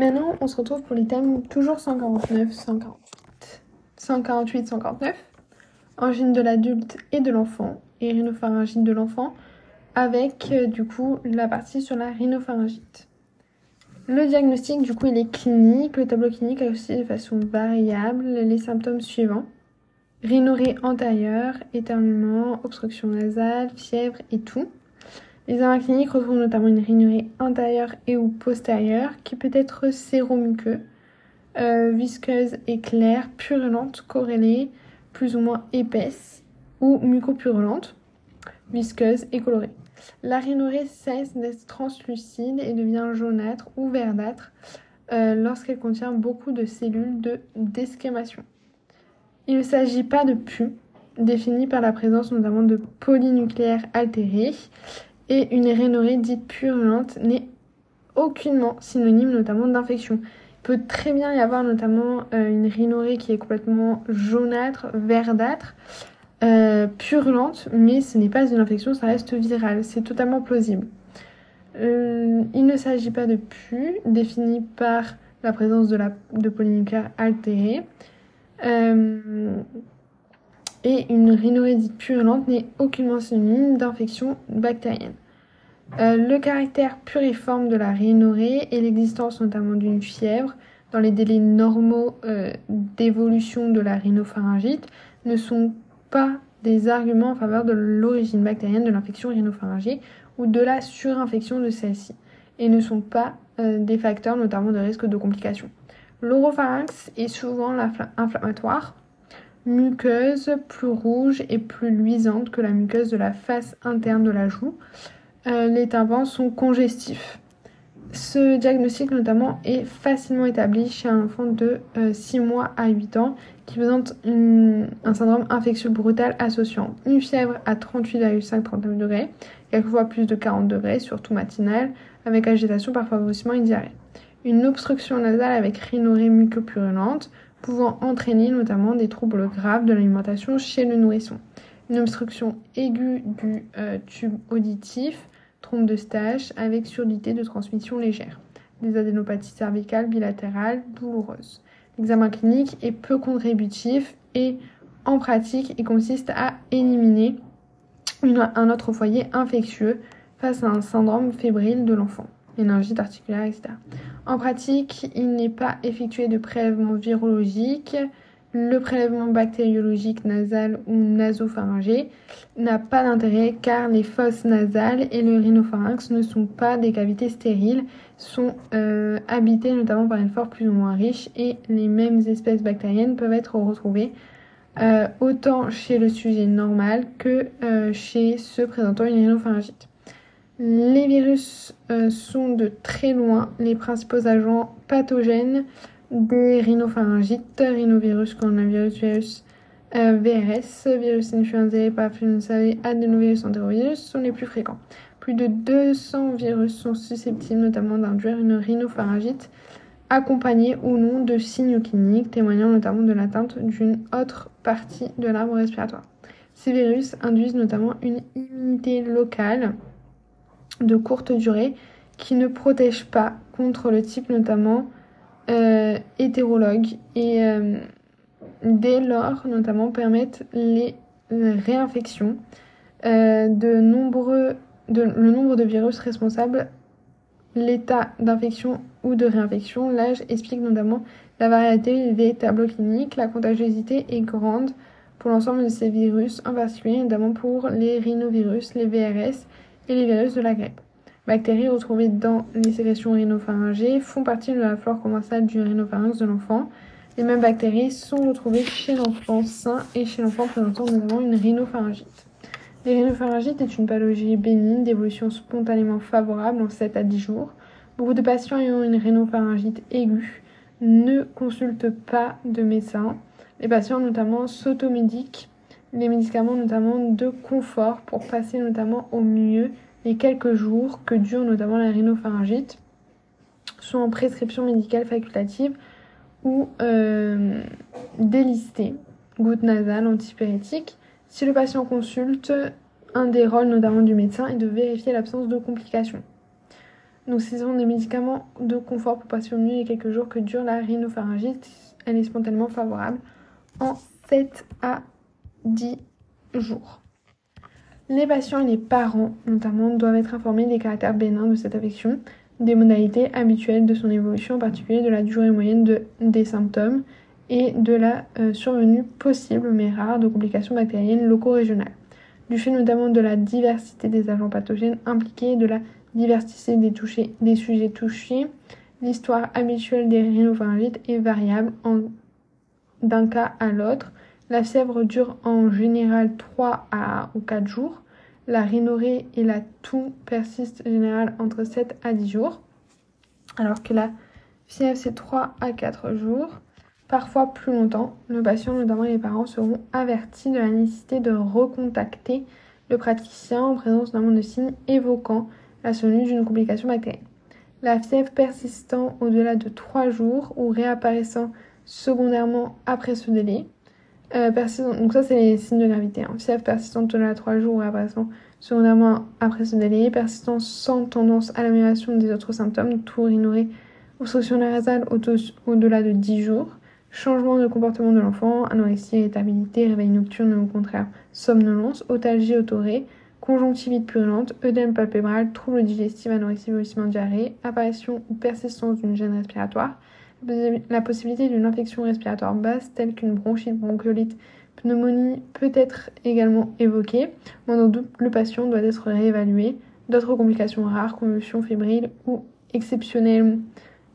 Maintenant, on se retrouve pour les thèmes toujours 149, 148. 148, 149. Angine de l'adulte et de l'enfant et rhinopharyngite de l'enfant avec euh, du coup la partie sur la rhinopharyngite. Le diagnostic du coup il est clinique, le tableau clinique a aussi de façon variable les symptômes suivants. Rhinorrhée antérieure, éternuement, obstruction nasale, fièvre et tout. Les examens cliniques retrouvent notamment une rhinorrhée intérieure et ou postérieure qui peut être séromuqueux, euh, visqueuse et claire, purulente, corrélée, plus ou moins épaisse ou mucopurulente, visqueuse et colorée. La rhinorrhée cesse d'être translucide et devient jaunâtre ou verdâtre euh, lorsqu'elle contient beaucoup de cellules de d'esquamation. Il ne s'agit pas de pus, défini par la présence notamment de polynucléaires altérés et une rhinorrhée dite purulente n'est aucunement synonyme notamment d'infection. Il peut très bien y avoir notamment euh, une rhinorrhée qui est complètement jaunâtre, verdâtre, euh, purulente, mais ce n'est pas une infection, ça reste viral. C'est totalement plausible. Euh, il ne s'agit pas de pus, défini par la présence de, la, de polynucléaires altérés. et une rhinorrhée dite purulente n'est aucunement synonyme d'infection bactérienne. Euh, le caractère puriforme de la rhinorrhée et l'existence notamment d'une fièvre dans les délais normaux euh, d'évolution de la rhinopharyngite ne sont pas des arguments en faveur de l'origine bactérienne de l'infection rhinopharyngée ou de la surinfection de celle-ci et ne sont pas euh, des facteurs notamment de risque de complications. L'oropharynx est souvent inflammatoire, muqueuse plus rouge et plus luisante que la muqueuse de la face interne de la joue. Euh, les tympans sont congestifs. Ce diagnostic notamment est facilement établi chez un enfant de 6 euh, mois à 8 ans qui présente un syndrome infectieux brutal associant une fièvre à 38,5-39 degrés, quelquefois plus de 40 degrés, surtout matinale, avec agitation, parfois vomissement et diarrhée. Une obstruction nasale avec rhinorrhée mucopurulente pouvant entraîner notamment des troubles graves de l'alimentation chez le nourrisson. Une obstruction aiguë du euh, tube auditif trompe de stage avec surdité de transmission légère, des adénopathies cervicales bilatérales douloureuses. L'examen clinique est peu contributif et en pratique, il consiste à éliminer un autre foyer infectieux face à un syndrome fébrile de l'enfant, articulaire, etc. En pratique, il n'est pas effectué de prélèvement virologique, le prélèvement bactériologique nasal ou nasopharyngé n'a pas d'intérêt car les fosses nasales et le rhinopharynx ne sont pas des cavités stériles, sont euh, habitées notamment par une flore plus ou moins riche et les mêmes espèces bactériennes peuvent être retrouvées euh, autant chez le sujet normal que euh, chez ceux présentant une rhinopharyngite. Les virus sont de très loin les principaux agents pathogènes des rhinopharyngites, rhinovirus, coronavirus, virus euh, VRS, virus influenzae, parainfluenza et adénovirus entérovirus sont les plus fréquents. Plus de 200 virus sont susceptibles notamment d'induire une rhinopharyngite accompagnée ou non de signes cliniques témoignant notamment de l'atteinte d'une autre partie de l'arbre respiratoire. Ces virus induisent notamment une immunité locale de courte durée qui ne protège pas contre le type notamment euh, hétérologues et euh, dès lors notamment permettent les réinfections euh, de nombreux le nombre de virus responsables, l'état d'infection ou de réinfection, l'âge explique notamment la variété des tableaux cliniques. La contagiosité est grande pour l'ensemble de ces virus, en particulier notamment pour les rhinovirus, les VRS et les virus de la grippe bactéries retrouvées dans les sécrétions rhinopharyngées font partie de la flore commensale du rhinopharynx de l'enfant. Les mêmes bactéries sont retrouvées chez l'enfant sain et chez l'enfant présentant notamment une rhinopharyngite. Les rhinopharyngites est une pathologie bénigne d'évolution spontanément favorable en 7 à 10 jours. Beaucoup de patients ayant une rhinopharyngite aiguë ne consultent pas de médecin. Les patients notamment s'automédiquent les médicaments notamment de confort pour passer notamment au mieux les quelques jours que dure notamment la rhinopharyngite sont en prescription médicale facultative ou euh, délistée, goutte nasale. Si le patient consulte, un des rôles notamment du médecin est de vérifier l'absence de complications. Donc, ce sont des médicaments de confort pour passer au mieux les quelques jours que dure la rhinopharyngite. Elle est spontanément favorable en 7 à 10 jours. Les patients et les parents, notamment, doivent être informés des caractères bénins de cette affection, des modalités habituelles de son évolution, en particulier de la durée moyenne de, des symptômes et de la euh, survenue possible mais rare de complications bactériennes locaux-régionales. Du fait notamment de la diversité des agents pathogènes impliqués, de la diversité des, des sujets touchés, l'histoire habituelle des rhinopharyngites est variable d'un cas à l'autre. La fièvre dure en général 3 à ou 4 jours. La rhinorée et la toux persistent en général entre 7 à 10 jours, alors que la fièvre c'est 3 à 4 jours, parfois plus longtemps. Nos patients, notamment les parents, seront avertis de la nécessité de recontacter le praticien en présence d'un de signes évoquant la survenue d'une complication bactérienne. La fièvre persistant au-delà de 3 jours ou réapparaissant secondairement après ce délai, euh, donc ça c'est les signes de gravité. Hein. Fièvre persistante au-delà de 3 jours ou apparaissant secondairement après ce délai. Persistance sans tendance à l'amélioration des autres symptômes, tour, ignoré, obstruction nasale au-delà de 10 jours. Changement de comportement de l'enfant, anorexie, irritabilité, réveil nocturne au contraire somnolence, otalgie autorée, conjonctivite purulente, œdème palpébral, troubles digestifs, anorexie, vomissement, diarrhée, apparition ou persistance d'une gêne respiratoire, la possibilité d'une infection respiratoire basse telle qu'une bronchite, bronchiolite, pneumonie peut être également évoquée. Moins le patient doit être réévalué. D'autres complications rares, convulsions fébriles ou exceptionnelles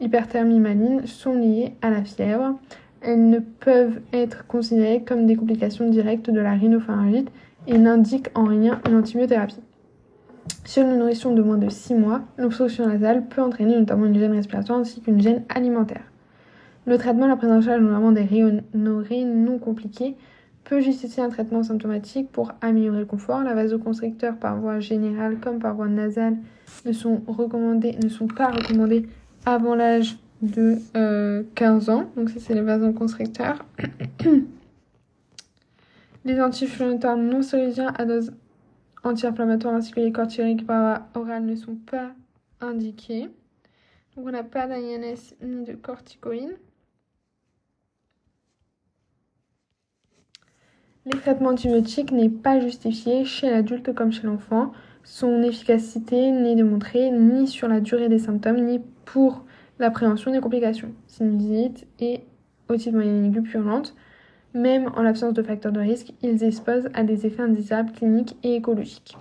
hyperthermie maligne sont liées à la fièvre. Elles ne peuvent être considérées comme des complications directes de la rhinopharyngite et n'indiquent en rien une antibiothérapie. Chez une nourrisson de moins de 6 mois, l'obstruction nasale peut entraîner notamment une gêne respiratoire ainsi qu'une gêne alimentaire. Le traitement, la prise en charge notamment des rhinorrhées non compliquées peut justifier un traitement symptomatique pour améliorer le confort. La vasoconstricteur par voie générale comme par voie nasale ne sont, pas recommandés avant l'âge de 15 euh, ans. Donc ça c'est les vasoconstricteurs. les anti-inflammatoires non stéroïdiens à dose anti-inflammatoire ainsi que les corticoïdes par voie orale ne sont pas indiqués. Donc on n'a pas d'INS ni de corticoïdes. Les traitements antibiotiques n'est pas justifié chez l'adulte comme chez l'enfant. Son efficacité n'est démontrée ni sur la durée des symptômes, ni pour l'appréhension des complications, sinusite et otite moyenne aiguë. Même en l'absence de facteurs de risque, ils exposent à des effets indésirables cliniques et écologiques.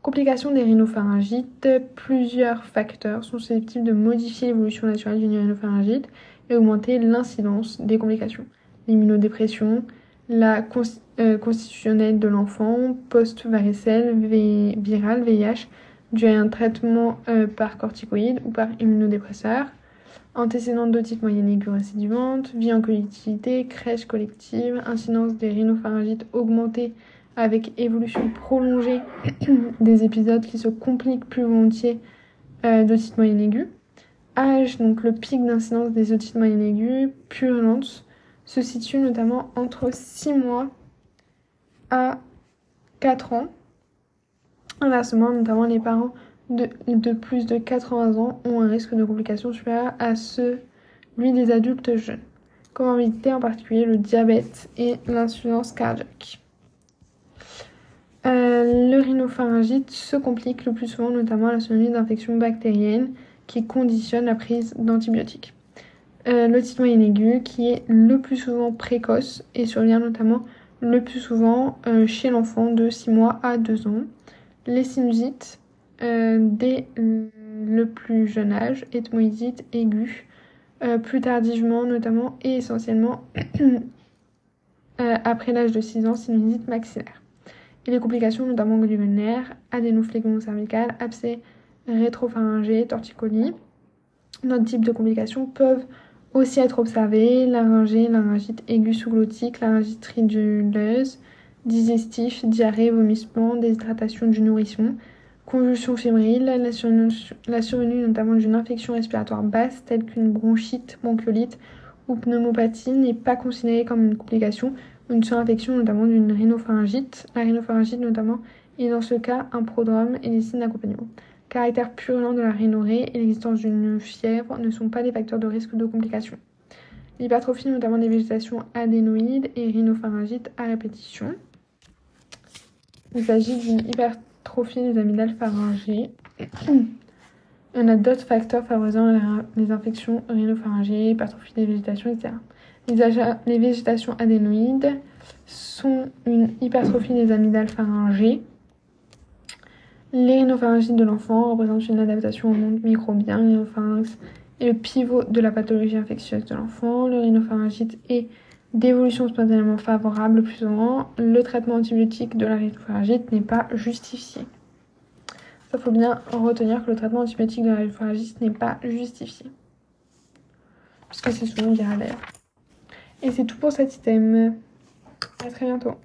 Complications des rhinopharyngites, plusieurs facteurs sont susceptibles de modifier l'évolution naturelle d'une rhinopharyngite et augmenter l'incidence des complications. L'immunodépression, la euh, constitutionnelle de l'enfant, post-varicelle, virale, VIH, dû à un traitement euh, par corticoïde ou par immunodépresseur, antécédents d'otite moyenne récidivante, vie en collectivité, crèche collective, incidence des rhinopharyngites augmentée avec évolution prolongée des épisodes qui se compliquent plus volontiers euh, d'otite moyenne aiguë, âge, donc le pic d'incidence des otites moyenne aiguë, purulence, se situe notamment entre 6 mois à 4 ans. Inversement, notamment les parents de, plus de 80 ans ont un risque de complications supérieur à celui des adultes jeunes. Comorbidité en particulier le diabète et l'insuffisance cardiaque. Euh, le rhinopharyngite se complique le plus souvent notamment à la survenue d'infections bactériennes qui conditionnent la prise d'antibiotiques. Euh, l'otite moyenne aiguë qui est le plus souvent précoce et survient notamment le plus souvent euh, chez l'enfant de 6 mois à 2 ans. Les sinusites euh, dès le plus jeune âge, ethmoïdite aiguë, plus tardivement notamment et essentiellement après l'âge de 6 ans, sinusite maxillaire. Et les complications notamment glumulaires, adénophlegmon cervical, abcès rétropharyngé, torticolis. D'autres types de complications peuvent aussi être observés laryngée, laryngite aiguë sous-glottique, laryngite triduleuse, digestif, diarrhée, vomissement, déshydratation du nourrisson, convulsion fébrile, la, survenue, notamment d'une infection respiratoire basse telle qu'une bronchite, bronchiolite ou pneumopathie n'est pas considérée comme une complication ou une surinfection notamment d'une rhinopharyngite. La rhinopharyngite notamment est dans ce cas un prodrome et des signes d'accompagnement. Caractère purulent de la rhinorrhée et l'existence d'une fièvre ne sont pas des facteurs de risque de complications. L'hypertrophie, notamment des végétations adénoïdes et rhinopharyngite à répétition. Il s'agit d'une hypertrophie des amygdales pharyngées. On a d'autres facteurs favorisant les infections rhinopharyngées, hypertrophie des végétations, etc. Les végétations adénoïdes sont une hypertrophie des amygdales pharyngées. Les rhinopharyngites de l'enfant représentent une adaptation au monde microbien. Rhinopharynx est le pivot de la pathologie infectieuse de l'enfant. Le rhinopharyngite est d'évolution spontanément favorable le plus souvent. Le traitement antibiotique de la rhinopharyngite n'est pas justifié. Il faut bien retenir que le traitement antibiotique de la rhinopharyngite n'est pas justifié. Puisque c'est souvent viral d'ailleurs. Et c'est tout pour cet item. À très bientôt.